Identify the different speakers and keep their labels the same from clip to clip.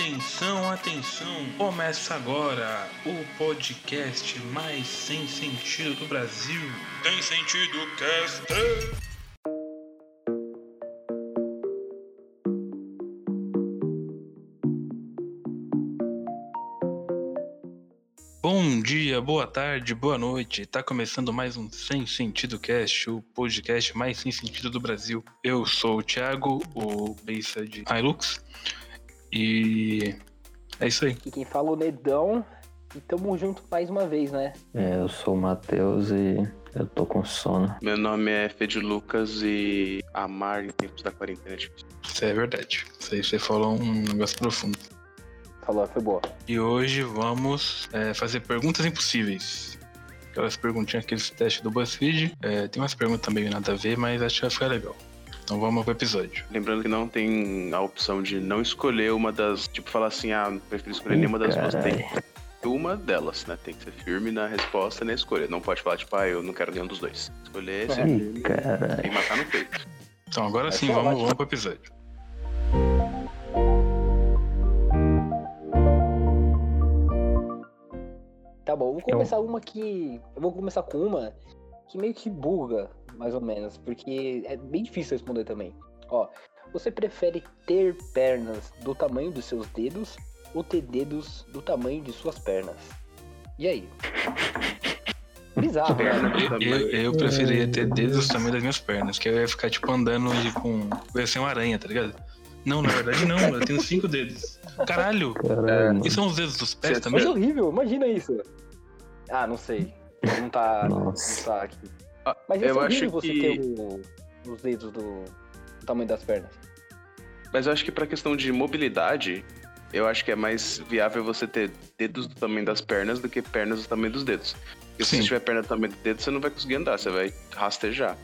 Speaker 1: Atenção, atenção! Começa agora o podcast mais sem sentido do Brasil. Sem sentido cast. Bom dia, boa tarde, boa noite. Tá começando mais um Sem Sentido Cast, o podcast mais sem sentido do Brasil. Eu sou o Thiago, o baissa de Hilux. E é isso aí.
Speaker 2: E quem fala é o Nedão. E tamo junto mais uma vez, né?
Speaker 3: É, eu sou o Matheus e eu tô com sono.
Speaker 4: Meu nome é Fede Lucas e amar em tempos da quarentena é difícil.
Speaker 1: Isso é verdade. Isso aí você falou um negócio profundo.
Speaker 2: Falou, foi boa.
Speaker 1: E hoje vamos é, fazer perguntas impossíveis. Aquelas perguntinhas, aqueles testes do BuzzFeed. É, tem umas perguntas também nada a ver, mas acho que vai ficar legal. Então vamos pro episódio.
Speaker 4: Lembrando que não tem a opção de não escolher uma das. Tipo, falar assim, ah, não prefiro escolher nenhuma das duas. Tem uma delas, né? Tem que ser firme na resposta e na escolha. Não pode falar, tipo, ah, eu não quero nenhum dos dois. Escolher esse tem que matar no peito.
Speaker 1: Então agora
Speaker 2: Vai
Speaker 1: sim,
Speaker 2: ser
Speaker 1: vamos, vamos pro episódio.
Speaker 2: Tá bom, eu vou começar uma que. Eu vou começar com uma que meio que buga, mais ou menos, porque é bem difícil responder também. Ó, você prefere ter pernas do tamanho dos seus dedos ou ter dedos do tamanho de suas pernas? E aí? Bizarro, né?
Speaker 1: Eu, eu, eu preferia ter dedos do tamanho das minhas pernas, que eu ia ficar tipo andando e com. Eu ia ser uma aranha, tá ligado? Não, na verdade não, eu tenho cinco dedos. Caralho!
Speaker 3: Caralho.
Speaker 1: E são os dedos dos pés
Speaker 4: Você-
Speaker 1: também?
Speaker 2: Mas é horrível, imagina isso. Ah, não sei. Não tá.
Speaker 3: Nossa.
Speaker 2: Não tá aqui.
Speaker 4: Ah,
Speaker 2: Mas
Speaker 4: eu acho
Speaker 2: você
Speaker 4: que.
Speaker 2: ter o- os dedos do, do tamanho das pernas.
Speaker 4: Mas eu acho que pra questão de mobilidade, eu acho que é mais viável você ter dedos do tamanho das pernas do que pernas do tamanho dos dedos. Porque se
Speaker 1: Sim.
Speaker 4: você tiver perna do tamanho do dedo, você não vai conseguir andar, você vai rastejar.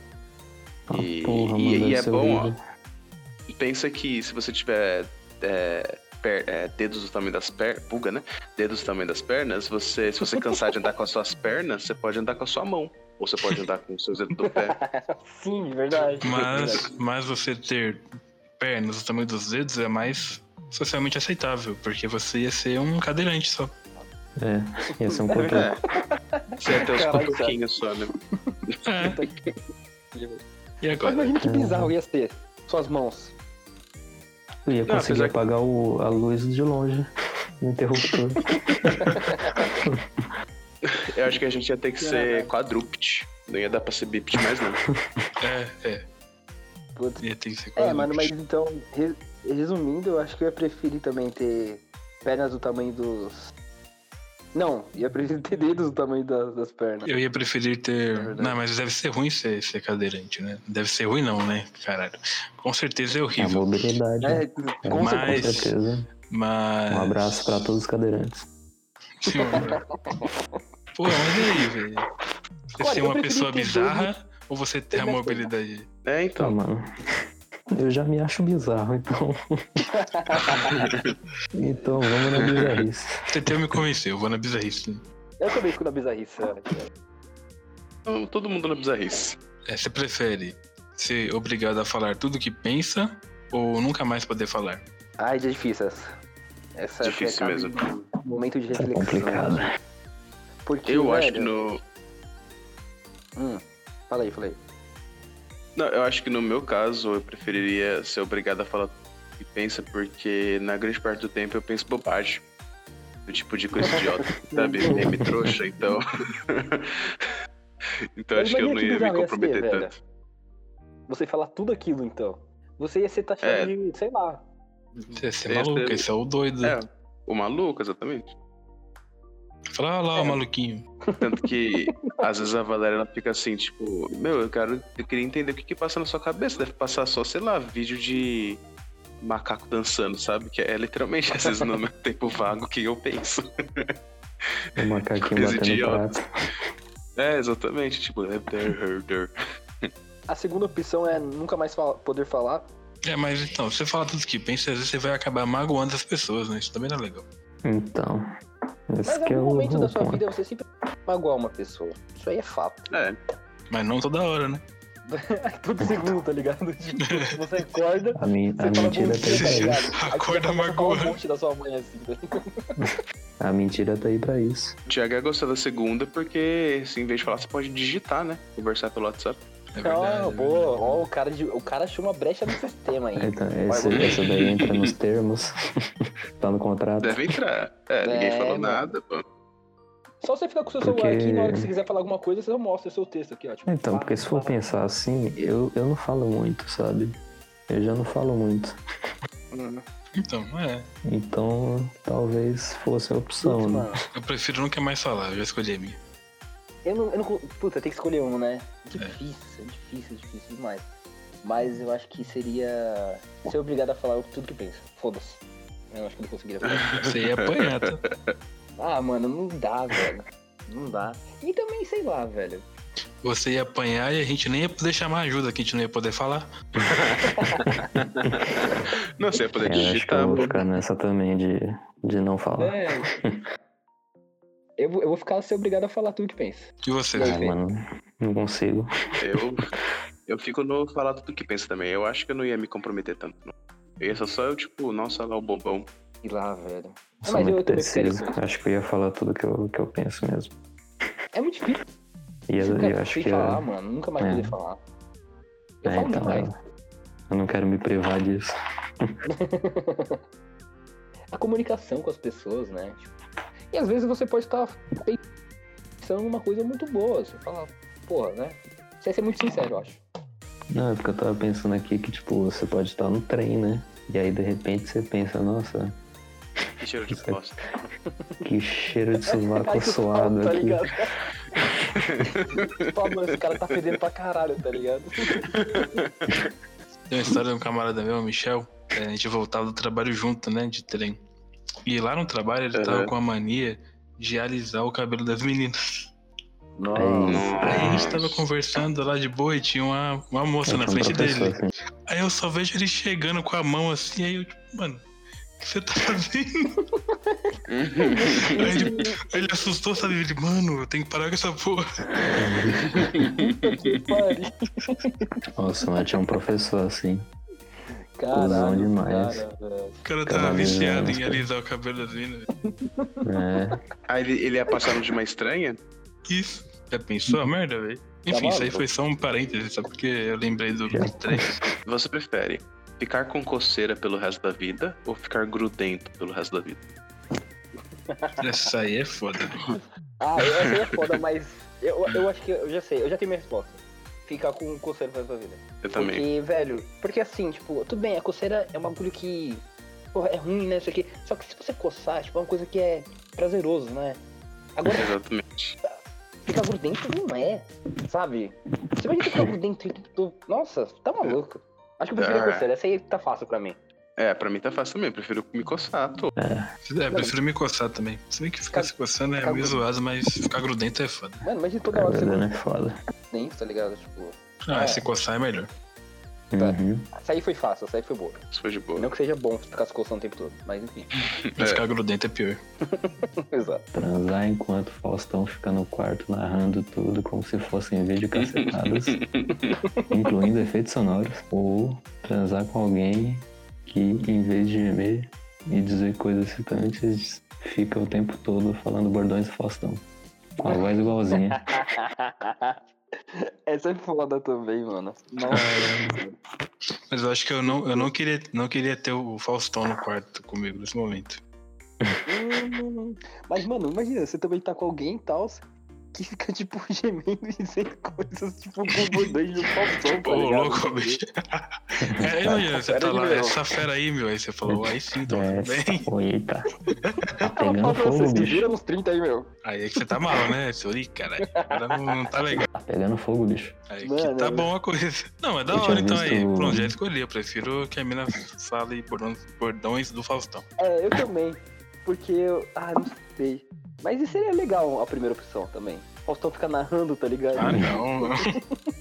Speaker 3: Ah,
Speaker 4: E-
Speaker 3: porra,
Speaker 4: e- e é bom, ó. Pensa que se você tiver é, per- é, dedos do tamanho das pernas, pulga, né? Dedos do tamanho das pernas, você, se você cansar de andar com as suas pernas, você pode andar com a sua mão. Ou você pode andar com os seus dedos do pé.
Speaker 2: Sim, verdade.
Speaker 1: Mas, mas você ter pernas do tamanho dos dedos é mais socialmente aceitável, porque você ia ser um cadeirante só.
Speaker 3: É, ia ser um pouco.
Speaker 4: É. Você ia ter os cotoquinhos só, né?
Speaker 1: É. E
Speaker 2: Mas
Speaker 1: agora?
Speaker 2: imagina que bizarro ia ser. Suas mãos.
Speaker 3: Eu ia
Speaker 4: Não,
Speaker 3: conseguir
Speaker 4: que-
Speaker 3: apagar o- a luz de longe. No interruptor.
Speaker 4: Eu acho que a gente ia ter que ser quadrúpede. Não ia dar pra ser bípede mais, não.
Speaker 1: É, é.
Speaker 2: Putz.
Speaker 1: Ia ter que ser
Speaker 2: É,
Speaker 1: quase
Speaker 2: mano, mas então, re- resumindo, eu acho que eu ia preferir também ter pernas do tamanho dos. Não, ia preferir ter dedos do tamanho das, das pernas.
Speaker 1: Eu ia preferir ter.
Speaker 2: É
Speaker 1: não, mas deve ser ruim ser, ser cadeirante, né? Deve ser ruim, não, né? Caralho. Com certeza é
Speaker 3: a
Speaker 1: horrível.
Speaker 3: mobilidade. né?
Speaker 2: É, com
Speaker 1: Mas-
Speaker 3: Com
Speaker 2: certeza.
Speaker 1: Mas.
Speaker 3: Um abraço pra todos os cadeirantes.
Speaker 1: Sim. Pô, mas e aí, velho? Você
Speaker 2: Olha,
Speaker 1: ser uma pessoa bizarra ou você ter a
Speaker 2: minhas
Speaker 1: mobilidade?
Speaker 4: É, então.
Speaker 3: mano. Eu já me acho bizarro, então. então vamos na bizarrice.
Speaker 1: Você até me convenceu, eu vou na bizarrice.
Speaker 2: Eu também fico na bizarrice. é.
Speaker 4: Então, Todo mundo na bizarrice.
Speaker 1: É, você prefere ser obrigado a falar tudo que pensa ou nunca mais poder falar?
Speaker 2: Ai, é difícil essa. Essa
Speaker 4: Difícil
Speaker 2: é
Speaker 4: mesmo.
Speaker 2: um momento de
Speaker 3: É
Speaker 2: reflexão.
Speaker 3: complicado.
Speaker 2: Porque,
Speaker 4: Eu acho
Speaker 2: velho,
Speaker 4: que no.
Speaker 2: Hum, fala aí, fala aí.
Speaker 4: Não, eu acho que no meu caso eu preferiria ser obrigado a falar o que pensa, porque na grande parte do tempo eu penso bobagem. Do tipo de coisa idiota, sabe? Meme trouxa, então. então
Speaker 2: Mas
Speaker 4: acho que eu não ia me comprometer
Speaker 2: ser, velho.
Speaker 4: tanto.
Speaker 2: Você falar tudo aquilo, então. Você ia ser taxado
Speaker 4: É.
Speaker 2: de, sei lá.
Speaker 1: Você ia ser maluco, esse é o doido.
Speaker 4: É, o maluco, exatamente.
Speaker 1: Fala lá,
Speaker 2: É.
Speaker 1: o maluquinho.
Speaker 4: Tanto que às vezes a Valéria ela fica assim, tipo, meu, eu quero. Eu queria entender o que, que passa na sua cabeça. Deve passar só, sei lá, vídeo de macaco dançando, sabe? Que é literalmente, às vezes, no meu tempo vago que eu penso.
Speaker 3: O macaquinho batendo
Speaker 4: idiota. É, exatamente, tipo, herder.
Speaker 2: A segunda opção é nunca mais fala- poder falar.
Speaker 1: É, mas então, você fala tudo que pensa, às vezes você vai acabar magoando as pessoas, né? Isso também não é legal.
Speaker 3: Então. Esse
Speaker 2: Mas em
Speaker 3: é
Speaker 2: algum
Speaker 3: o,
Speaker 2: momento da sua
Speaker 3: ponto.
Speaker 2: vida você sempre vai magoar uma pessoa. Isso aí é fato.
Speaker 4: É,
Speaker 1: Mas não toda hora, né?
Speaker 2: Todo segundo, tá ligado? Tipo, você acorda,
Speaker 3: A, min a mentira tá aí
Speaker 2: tá
Speaker 3: pra isso.
Speaker 2: ligado? Aí você
Speaker 1: Acorda
Speaker 2: um monte da sua mãe assim, tá?
Speaker 3: A mentira tá aí pra isso.
Speaker 4: O Thiago ia gostar da segunda porque, assim, em vez de falar, você pode digitar, né? Conversar pelo WhatsApp.
Speaker 1: É verdade.
Speaker 2: Ah,
Speaker 1: é verdade.
Speaker 2: ó, o cara, de- o cara achou uma brecha no sistema aí.
Speaker 3: Então,
Speaker 2: Vai,
Speaker 3: esse, essa daí entra nos termos. tá no contrato.
Speaker 4: Deve entrar. É, ninguém
Speaker 2: É,
Speaker 4: falou
Speaker 2: mano.
Speaker 4: nada, pô.
Speaker 2: Só você ficar com o seu
Speaker 3: Porque-
Speaker 2: celular aqui, na hora que você quiser falar alguma coisa, você mostra o seu texto aqui, ó. Tipo,
Speaker 3: Então,
Speaker 2: pá,
Speaker 3: porque se for
Speaker 2: pá,
Speaker 3: pensar assim, eu, eu não falo muito, sabe? Eu já não falo muito.
Speaker 2: Hum.
Speaker 1: Então, é.
Speaker 3: Então, talvez fosse a opção,
Speaker 2: Putz,
Speaker 3: né?
Speaker 1: Eu prefiro nunca mais falar, eu já escolhi a minha.
Speaker 2: Eu não, eu não. Puta, tem que escolher um, né?
Speaker 1: É.
Speaker 2: Difícil, é difícil, difícil demais. Mas eu acho que seria ser obrigado a falar tudo que pensa. Foda-se. Eu acho que eu não conseguiria falar.
Speaker 1: Você ia apanhar, tá?
Speaker 2: ah, mano, não dá, velho. Não dá. E também, sei lá, velho.
Speaker 1: Você ia apanhar e a gente nem ia poder chamar ajuda, que a gente não ia poder falar.
Speaker 4: Não, você ia poder
Speaker 3: É, eu acho que
Speaker 4: digitar,
Speaker 3: eu vou ficar nessa também de, de não falar.
Speaker 2: É. Eu, vou- eu vou ficar ser obrigado a falar tudo que pensa.
Speaker 1: E você?
Speaker 3: Ah, mano, não consigo.
Speaker 4: Eu, eu fico no falar tudo que pensa também. Eu acho que eu não ia me comprometer tanto. Não. Eu ia só, só eu, tipo, nossa, lá o bobão.
Speaker 2: E lá, velho.
Speaker 3: Sou
Speaker 2: mas eu
Speaker 3: preciso.
Speaker 2: isso.
Speaker 3: Acho que eu ia falar tudo que eu, que eu penso mesmo.
Speaker 2: É muito difícil.
Speaker 3: E eu, eu acho que
Speaker 2: falar,
Speaker 3: eu,
Speaker 2: mano. Nunca mais
Speaker 3: É.
Speaker 2: poder falar. Eu
Speaker 3: é,
Speaker 2: falo
Speaker 3: então,
Speaker 2: demais.
Speaker 3: eu, eu não quero me privar disso.
Speaker 2: a comunicação com as pessoas, né? Tipo, e às vezes você pode estar pensando numa coisa muito boa. Você fala, porra, né? Você vai ser muito sincero, eu acho.
Speaker 3: Não, é porque eu tava pensando aqui que, tipo, você pode estar no trem, né? E aí, de repente, você pensa, nossa,
Speaker 4: Que cheiro de bosta.
Speaker 3: que cheiro de sovaco suado
Speaker 2: tá
Speaker 3: aqui.
Speaker 2: ligado? Pô, mano, esse cara tá fedendo pra caralho, tá ligado?
Speaker 1: Tem uma história de um camarada meu, o Michel. é, A gente voltava do trabalho junto, né? De trem. E lá no trabalho ele tava
Speaker 4: Aham.
Speaker 1: com a mania de alisar o cabelo das meninas.
Speaker 2: Nossa.
Speaker 1: Aí a gente tava conversando lá de boa e tinha uma, uma moça
Speaker 3: Eu
Speaker 1: na frente dele.
Speaker 3: assim,
Speaker 1: Aí eu só vejo ele chegando com a mão assim, aí eu, tipo, mano, o que você tá fazendo? Aí ele, aí ele assustou, sabe? Ele, mano, eu tenho que parar com essa porra.
Speaker 2: Pare.
Speaker 3: Nossa, mas tinha um professor assim.
Speaker 2: Caralho,
Speaker 3: demais.
Speaker 2: cara.
Speaker 1: O cara tava
Speaker 3: Caralho,
Speaker 1: viciado em alisar o cabelo das meninas.
Speaker 3: É,
Speaker 4: Aí ele, ele ia passar no de uma estranha?
Speaker 1: Isso. Já pensou a merda, velho? Enfim, isso aí foi só um parênteses, só porque eu lembrei do
Speaker 3: Já.
Speaker 1: trem.
Speaker 4: Você prefere ficar com coceira pelo resto da vida ou ficar grudento pelo resto da vida?
Speaker 1: Essa aí é foda.
Speaker 2: Ah, essa aí é foda, mas eu, eu acho que eu já sei, eu já tenho minha resposta. Ficar com coceira pra sua vida.
Speaker 4: Eu também.
Speaker 2: Porque, velho, porque assim, tipo, tudo bem, a coceira é um bagulho que. Porra, é ruim, né? Isso aqui. Só que se você coçar, tipo, é uma coisa que é prazeroso, né? Agora,
Speaker 4: Exatamente.
Speaker 2: ficar grudento não é, sabe? Você vai ficar grudento e tudo. Nossa, tá maluco. Acho que eu prefiro a
Speaker 4: É.
Speaker 2: coceira, essa aí tá fácil pra mim.
Speaker 4: É, pra mim tá fácil também. Eu prefiro me coçar, tô.
Speaker 1: É, prefiro me coçar também. Se bem que ficar se coçando é
Speaker 2: Ficar
Speaker 1: meio
Speaker 2: grudento.
Speaker 1: zoado, mas ficar grudento é foda.
Speaker 2: Mano, imagina toda hora você
Speaker 3: é foda.
Speaker 2: grudento, tá ligado? Tipo,
Speaker 1: Ah,
Speaker 2: É.
Speaker 1: se coçar é melhor.
Speaker 2: Tá.
Speaker 3: Uhum.
Speaker 2: essa aí foi fácil, essa aí foi boa.
Speaker 4: Isso foi de boa.
Speaker 2: Não que seja bom ficar se coçando o tempo todo, mas enfim.
Speaker 1: Mas
Speaker 4: É.
Speaker 1: ficar grudento é pior.
Speaker 2: Exato.
Speaker 3: Transar enquanto Faustão fica no quarto narrando tudo como se fossem videocassetadas, incluindo efeitos sonoros. Ou transar com alguém que, em vez de gemer e dizer coisas excitantes, fica o tempo todo falando bordões do Faustão. Com a voz igualzinha.
Speaker 2: Essa é foda também, mano. Nossa.
Speaker 1: Mas eu acho que eu não, eu não, queria, não queria ter o Faustão no quarto comigo nesse momento.
Speaker 2: Hum, Mas, mano, imagina, você também tá com alguém e tal, que fica, tipo, gemendo e dizendo coisas, tipo, com bordões do Faustão, tá
Speaker 1: Ô,
Speaker 2: ligado?
Speaker 1: louco, bicho. É, imagina, você tá lá, essa fera aí, meu. Aí você falou, aí sim, então
Speaker 3: É,
Speaker 1: tudo bem.
Speaker 3: Eita. Tá pegando fogo, bicho.
Speaker 2: vira nos 30 aí, meu.
Speaker 1: Aí é que você tá mal, né? Você, ih, caralho, agora não, não tá legal.
Speaker 3: Tá pegando fogo, bicho.
Speaker 1: Aí
Speaker 2: Mano,
Speaker 1: que tá bom a coisa. Não, é da hora então aí.
Speaker 3: visto-
Speaker 1: Pronto, já escolhi. Eu prefiro que a mina fale bordões, bordões do Faustão.
Speaker 2: É, eu também. Porque eu. Ah, não sei. Mas isso seria legal a primeira opção também. Faustão fica narrando, tá ligado?
Speaker 1: Ah, não.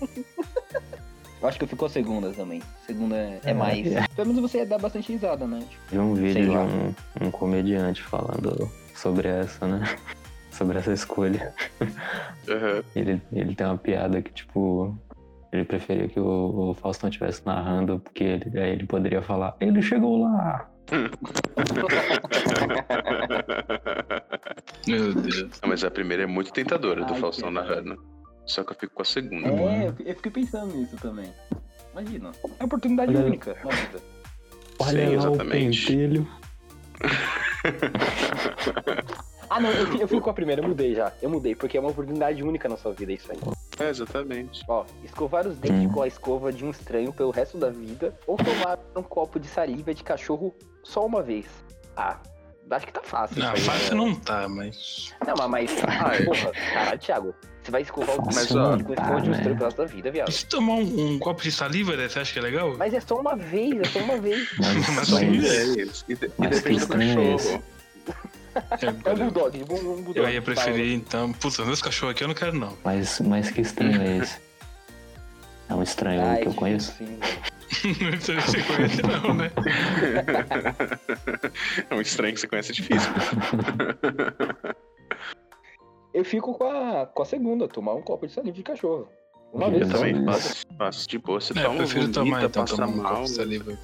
Speaker 2: Eu acho que eu fico a segunda também. Segunda é, é mais.
Speaker 3: é.
Speaker 2: Pelo menos você ia dar bastante risada, né? Tipo,
Speaker 3: Vi um vídeo de um, um comediante falando sobre essa, né? Sobre essa escolha.
Speaker 4: Aham.
Speaker 3: Ele, ele tem uma piada que, tipo, Ele preferia que o, o Faustão estivesse narrando, porque ele, aí ele poderia falar, ele chegou lá.
Speaker 1: Meu Deus.
Speaker 4: Não, mas a primeira é muito tentadora do
Speaker 2: Ai,
Speaker 4: Faustão
Speaker 2: que raiva.
Speaker 4: narrando. Só que eu fico com a segunda.
Speaker 2: É, eu eu fiquei pensando nisso também. Imagina. É uma oportunidade
Speaker 3: Olha-
Speaker 2: única na vida.
Speaker 3: Olha
Speaker 4: Sim,
Speaker 3: lá
Speaker 4: exatamente.
Speaker 3: o pentelho.
Speaker 2: Ah, não, eu, eu fico com a primeira, eu mudei já. Eu mudei, porque é uma oportunidade única na sua vida isso aí.
Speaker 4: É, exatamente.
Speaker 2: Ó, escovar os dentes
Speaker 3: Hum.
Speaker 2: com a escova de um estranho pelo resto da vida ou tomar um copo de saliva de cachorro só uma vez. Ah, acho que tá fácil.
Speaker 1: Não,
Speaker 2: isso aí,
Speaker 1: fácil
Speaker 2: né?
Speaker 1: não tá, mas.
Speaker 2: Não, mas, mas
Speaker 4: Ah, é.
Speaker 2: porra, caralho, Thiago. Você vai escovar o
Speaker 3: Fácil
Speaker 2: dente
Speaker 4: não
Speaker 2: com a
Speaker 3: tá,
Speaker 2: escova de um
Speaker 3: né?
Speaker 2: estranho pelo resto da vida,
Speaker 1: E
Speaker 2: viado.
Speaker 1: se tomar um, um copo de saliva, né? Você acha que é legal?
Speaker 2: Mas é só uma vez, é só uma vez.
Speaker 3: Mas,
Speaker 1: Mas
Speaker 3: mas,
Speaker 1: sim,
Speaker 4: É isso. E, de- e
Speaker 3: mas
Speaker 4: depende do
Speaker 3: estranho é esse?
Speaker 4: cachorro.
Speaker 1: É,
Speaker 2: É um bulldog, um, bulldog.
Speaker 1: eu ia preferir, então. Putz, meus cachorros aqui eu não quero, não.
Speaker 3: mas, mas que estranho é esse? É um estranho
Speaker 2: é
Speaker 3: que eu conheço?
Speaker 2: sim, velho.
Speaker 1: Conhece, não, né?
Speaker 4: É um estranho que você conhece é difícil.
Speaker 2: Eu fico com a, com a segunda, tomar um copo de saliva de cachorro. Uma
Speaker 3: Eu
Speaker 2: vez só.
Speaker 4: Também faço, faço de boa. Você
Speaker 1: É, eu
Speaker 4: toma,
Speaker 1: prefiro
Speaker 4: vomita,
Speaker 1: tomar, então,
Speaker 4: passa
Speaker 1: tomar um copo
Speaker 4: mal.
Speaker 1: de saliva.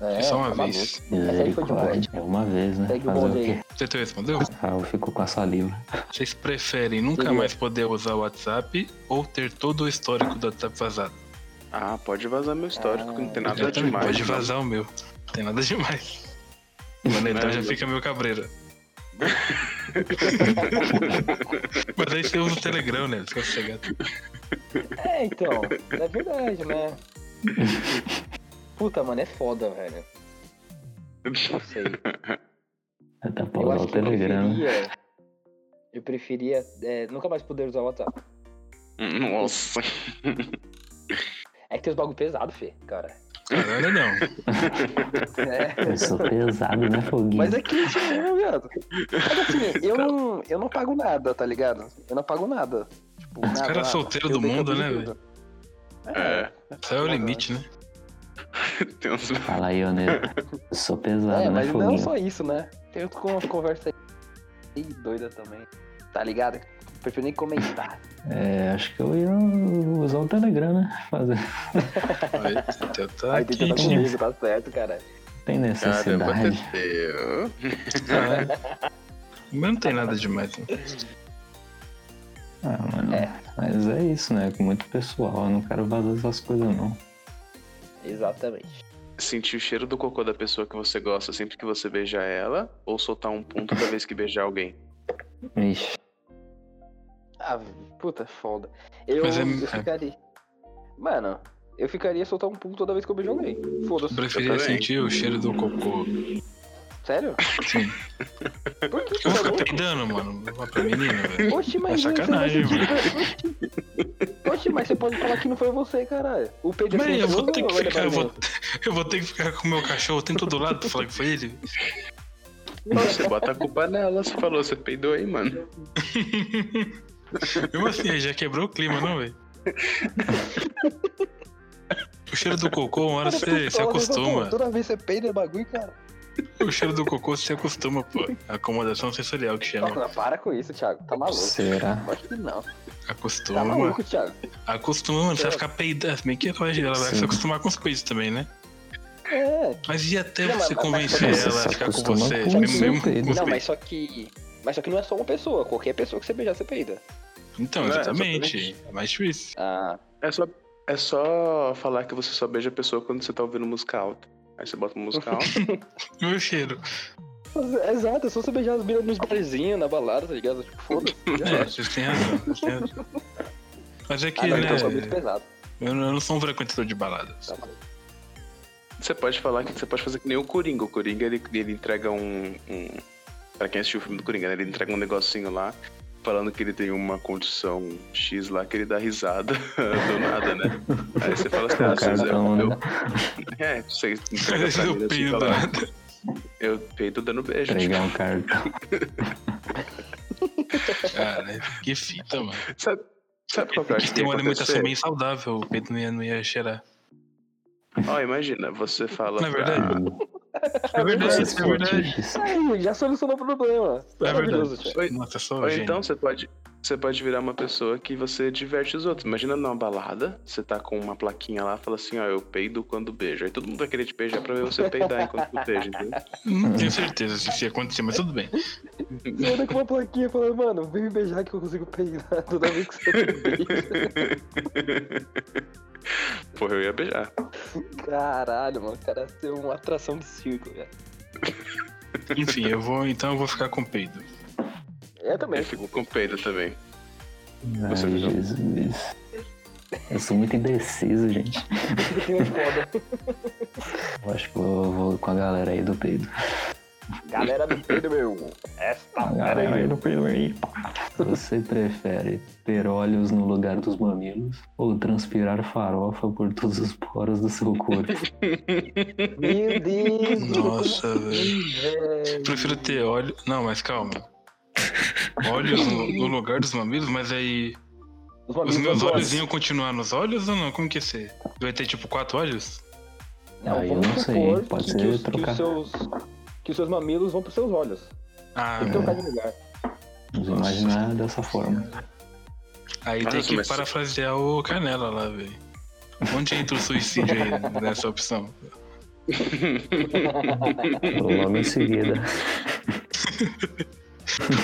Speaker 2: É,
Speaker 1: só uma
Speaker 2: tá
Speaker 1: vez.
Speaker 2: maluco. Essa aí foi de boa.
Speaker 3: Misericórdia, é uma vez, né?
Speaker 2: Segue o
Speaker 3: Fazer o quê?
Speaker 1: Você te respondeu?
Speaker 3: Ah, eu fico com a saliva.
Speaker 1: Vocês preferem nunca
Speaker 2: Sim.
Speaker 1: mais poder usar o WhatsApp ou ter todo o histórico do WhatsApp vazado?
Speaker 4: Ah, pode vazar meu histórico, que não tem nada demais.
Speaker 1: Pode
Speaker 4: não.
Speaker 1: vazar o meu. Não tem nada demais. O Manetão já fica meio cabreiro. Mas aí você usa o Telegram, né? Fica sossegado.
Speaker 2: É, então, é verdade, né? Puta, mano, é foda, velho. Não sei.
Speaker 3: Dá pra
Speaker 2: Eu
Speaker 3: usar o
Speaker 2: que eu
Speaker 3: Telegram. né?
Speaker 2: preferia. Eu preferia é, nunca mais poder usar o WhatsApp.
Speaker 4: Nossa.
Speaker 2: É que tem os bagulho pesado, Fê, cara.
Speaker 1: Caralho, não.
Speaker 2: É.
Speaker 3: Eu sou pesado, né, Foguinho?
Speaker 2: Mas é que isso mesmo, viado. Mas assim, eu não, eu não pago nada, tá ligado? Eu não pago nada. Tipo, nada,
Speaker 1: cara
Speaker 2: nada.
Speaker 1: solteiro
Speaker 2: Eu
Speaker 1: do mundo, né, velho?
Speaker 2: tudo.
Speaker 4: É,
Speaker 1: Isso é o limite, né?
Speaker 4: tem uns...
Speaker 3: Fala aí, Oneiro. Eu sou pesado,
Speaker 2: É,
Speaker 3: né,
Speaker 2: mas não
Speaker 3: Foguinho?
Speaker 2: só isso, né? Tem outras con- conversa aí doida também. Tá ligado? Prefiro nem comentar.
Speaker 3: É, acho que eu ia usar o Telegram, né? Fazer.
Speaker 1: Aí, teu tá
Speaker 2: Aí tem que estar
Speaker 1: quente.
Speaker 2: comigo, tá certo, cara.
Speaker 3: Tem necessidade.
Speaker 1: É. Mas não tem nada demais. Né?
Speaker 3: Ah, mano.
Speaker 2: É.
Speaker 3: Mas é isso, né? Com muito pessoal. Eu não quero vazar essas coisas, não.
Speaker 2: Exatamente.
Speaker 4: Sentir o cheiro do cocô da pessoa que você gosta sempre que você beijar ela, ou soltar um pum toda vez que beijar alguém?
Speaker 3: Ixi.
Speaker 2: Ah, puta, foda. Eu,
Speaker 1: é-
Speaker 2: eu ficaria. Mano, eu ficaria soltar um pulo toda vez que eu beijo alguém.
Speaker 1: Eu
Speaker 2: Foda-se.
Speaker 1: preferia
Speaker 4: Eu
Speaker 1: sentir o cheiro do cocô.
Speaker 2: Sério?
Speaker 1: Sim.
Speaker 2: Por que
Speaker 1: Eu
Speaker 2: você é
Speaker 1: fico
Speaker 2: louco?
Speaker 1: peidando, mano. Pra menina, velho.
Speaker 2: Oxi, mas
Speaker 1: É sacanagem,
Speaker 2: sentir- Oxi, mas você pode falar que não foi você, caralho. O Pedro
Speaker 1: Mas eu vou ter que ficar. Eu vou, eu vou ter que ficar com o meu cachorro tem do lado pra falar que foi ele.
Speaker 4: Nossa, você bota a culpa nela, você falou, você peidou aí, mano.
Speaker 1: Mesmo assim, aí já quebrou o clima, não, velho? O cheiro do cocô, uma hora você se acostuma.
Speaker 2: Toda vez você peida é bagulho, cara.
Speaker 1: O cheiro do cocô você se acostuma, pô. Acomodação sensorial que chama.
Speaker 2: Nossa, para com isso, Thiago. Tá maluco.
Speaker 3: Será?
Speaker 2: Acho que não.
Speaker 1: Acostuma.
Speaker 2: Tá maluco, Thiago.
Speaker 1: Acostuma, mano. Você vai ficar peidando. Bem que ela vai, ela vai
Speaker 3: Sim.
Speaker 1: se acostumar com os peidos também, né?
Speaker 2: É.
Speaker 1: Mas e até
Speaker 2: Não,
Speaker 1: você
Speaker 2: mas-
Speaker 1: convencer
Speaker 2: mas-
Speaker 1: ela a ficar com você?
Speaker 3: com o
Speaker 1: mesmo, mesmo
Speaker 2: Não, mas só que. Mas só que não é só uma pessoa. Qualquer pessoa que você beijar, você peida.
Speaker 1: Então,
Speaker 4: É,
Speaker 1: exatamente. É mais difícil.
Speaker 2: Ah.
Speaker 4: É só, é só falar que você só beija a pessoa quando você tá ouvindo música alta. Aí você bota uma música alta.
Speaker 1: Meu cheiro.
Speaker 2: Exato, é só você beijar as minas nos barzinhos, na balada, tá ligado? Tipo, foda-se.
Speaker 1: É, vocês têm razão. vocês têm razão. Mas é que,
Speaker 2: Ah, não,
Speaker 1: né?
Speaker 2: então foi muito pesado.
Speaker 1: Eu não eu não sou um frequentador de baladas.
Speaker 2: Tá.
Speaker 4: Você pode falar que você pode fazer que nem o Coringa. O Coringa ele, ele entrega um, um. Pra quem assistiu o filme do Coringa, né? ele entrega um negocinho lá, falando que ele tem uma condição X lá que ele dá risada do nada, né? Aí você fala assim, ah, eu,
Speaker 3: né?
Speaker 4: eu, É, você entrega pra
Speaker 1: Eu
Speaker 4: ele assim, fala,
Speaker 1: nada.
Speaker 4: eu peido dando beijo.
Speaker 3: Entregar um cartão.
Speaker 1: Cara, que fita, mano.
Speaker 4: Sabe, sabe qual que eu acho que
Speaker 1: Tem uma alimentação bem saudável. O peito não ia, não ia cheirar.
Speaker 4: Ó, imagina, você fala
Speaker 1: Não é
Speaker 4: pra-
Speaker 1: verdade? É verdade,
Speaker 3: Esses
Speaker 1: é verdade.
Speaker 2: Aí, já solucionou o problema.
Speaker 1: É verdade. Nossa, só
Speaker 4: Ou
Speaker 1: gente.
Speaker 4: então você pode, você pode virar uma pessoa que você diverte os outros. Imagina numa balada, você tá com uma plaquinha lá, fala assim, ó, eu peido quando beijo. Aí todo mundo vai querer te beijar pra ver você peidar enquanto tu beija, entendeu?
Speaker 1: Não tenho certeza se isso ia acontecer, mas tudo bem.
Speaker 2: Você anda com uma plaquinha falando, mano, vem me beijar que eu consigo peidar toda vez que você beija.
Speaker 4: Porra, eu ia beijar.
Speaker 2: Caralho, mano, o cara ser uma atração de circo, velho.
Speaker 1: Enfim, eu vou. Então eu vou ficar com peido.
Speaker 2: Eu também.
Speaker 4: Eu fico com peido também.
Speaker 3: Ai,
Speaker 4: Você?
Speaker 3: Jesus. Eu sou muito indeciso, gente.
Speaker 2: É.
Speaker 3: Eu acho que eu vou com a galera aí do peido.
Speaker 2: Galera do peido, meu. Esta galera
Speaker 3: aí do peido aí. Você prefere ter olhos no lugar dos mamilos ou transpirar farofa por todos os poros do seu corpo?
Speaker 2: Meu Deus,
Speaker 1: Nossa,
Speaker 2: velho.
Speaker 1: Prefiro ter óleo. Não, mas calma. Olhos no, no lugar dos mamilos, mas aí.
Speaker 2: Os
Speaker 1: Os meus olhos iam continuar nos olhos ou não? Como que ia ser? Vai ter tipo quatro olhos?
Speaker 2: Não,
Speaker 3: Aí eu não sei, pode
Speaker 2: que,
Speaker 3: ser
Speaker 2: que os, que,
Speaker 3: trocar.
Speaker 2: os seus, que os seus mamilos vão pros seus olhos.
Speaker 1: Ah,
Speaker 2: Tem que trocar de lugar.
Speaker 3: Vamos imaginar dessa forma.
Speaker 1: aí
Speaker 4: Nossa,
Speaker 1: tem que
Speaker 4: mas-
Speaker 1: parafrasear o Canela lá, velho. Onde entra o suicídio aí nessa opção?
Speaker 3: Logo em seguida.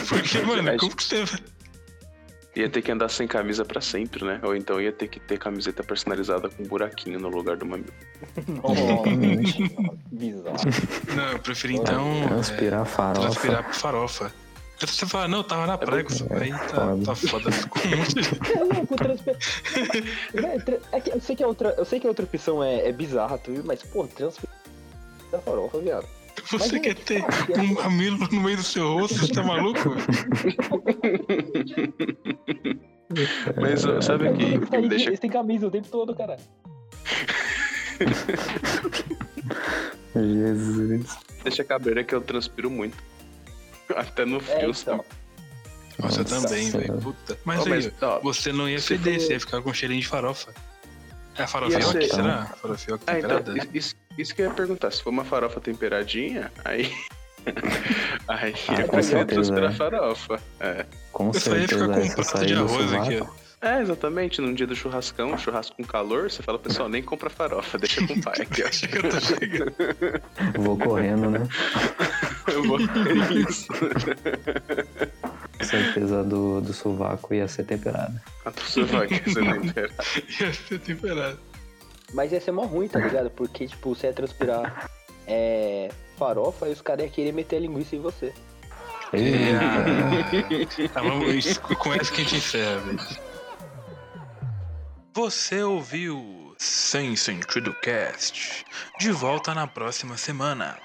Speaker 1: Porque, mano, como que você.
Speaker 4: Ia ter que andar sem camisa pra sempre, né? Ou então ia ter que ter camiseta personalizada com um buraquinho no lugar do mamilo.
Speaker 2: Nossa, bizarro.
Speaker 1: Não, eu preferi então.
Speaker 3: Transpirar
Speaker 1: é,
Speaker 3: farofa.
Speaker 1: transpirar por farofa. Você fala, não, tava na praia com isso.
Speaker 3: É
Speaker 1: Aí tá,
Speaker 3: foda.
Speaker 1: tá foda. Ficou muito.
Speaker 2: É louco, transfer... Véi, tra- é que eu, sei que a outra, eu sei que a outra opção é, é bizarra, tudo, mas, pô, transferir da farofa, viado.
Speaker 1: Você
Speaker 2: Mas,
Speaker 1: quer ter
Speaker 2: cara,
Speaker 1: um mamilo no meio do seu rosto? Você tá maluco?
Speaker 4: Mas ó, sabe o que,
Speaker 2: Eles
Speaker 4: me deixa.
Speaker 2: têm camisa o tempo todo, cara.
Speaker 3: Jesus.
Speaker 4: Deixa cabreira que eu transpiro muito. Até no
Speaker 2: É,
Speaker 4: frio.
Speaker 2: então.
Speaker 1: Nossa, eu
Speaker 3: Nossa
Speaker 1: também, velho. Puta. Mas aí,
Speaker 4: mas, ó,
Speaker 1: você não ia feder,
Speaker 4: for-
Speaker 1: você ia ficar com cheirinho de farofa. É a
Speaker 4: Ia
Speaker 1: farofioca,
Speaker 4: ser-
Speaker 1: será? Farofioca
Speaker 4: Ah, então,
Speaker 1: temperada?
Speaker 4: isso, isso que eu ia perguntar. Se for uma farofa temperadinha, aí. aí
Speaker 3: Ah,
Speaker 4: eu
Speaker 3: com certeza,
Speaker 4: transpirar
Speaker 3: né?
Speaker 4: farofa. É.
Speaker 3: Com
Speaker 1: Eu ia ficar
Speaker 3: certeza
Speaker 1: com um prato de
Speaker 3: do
Speaker 1: arroz aqui,
Speaker 3: sovaco.
Speaker 4: É, exatamente. Num dia do churrascão, churrasco com calor, você fala, pessoal, nem compra farofa, deixa com o pai aqui, ó.
Speaker 1: Acho que eu tô chegando.
Speaker 3: Vou correndo, né?
Speaker 4: Eu vou isso.
Speaker 3: Com certeza do, do sovaco ia ser temperada.
Speaker 4: A vai que você não entende.
Speaker 1: Ia ser temperado.
Speaker 2: Mas ia ser mó ruim, tá ligado? Porque, tipo, você ia transpirar é, farofa e os caras iam querer meter a linguiça em você.
Speaker 1: É. Tá, vamos, com essa que a gente encerra, velho. Você ouviu Sem Sentido Cast. De volta na próxima semana.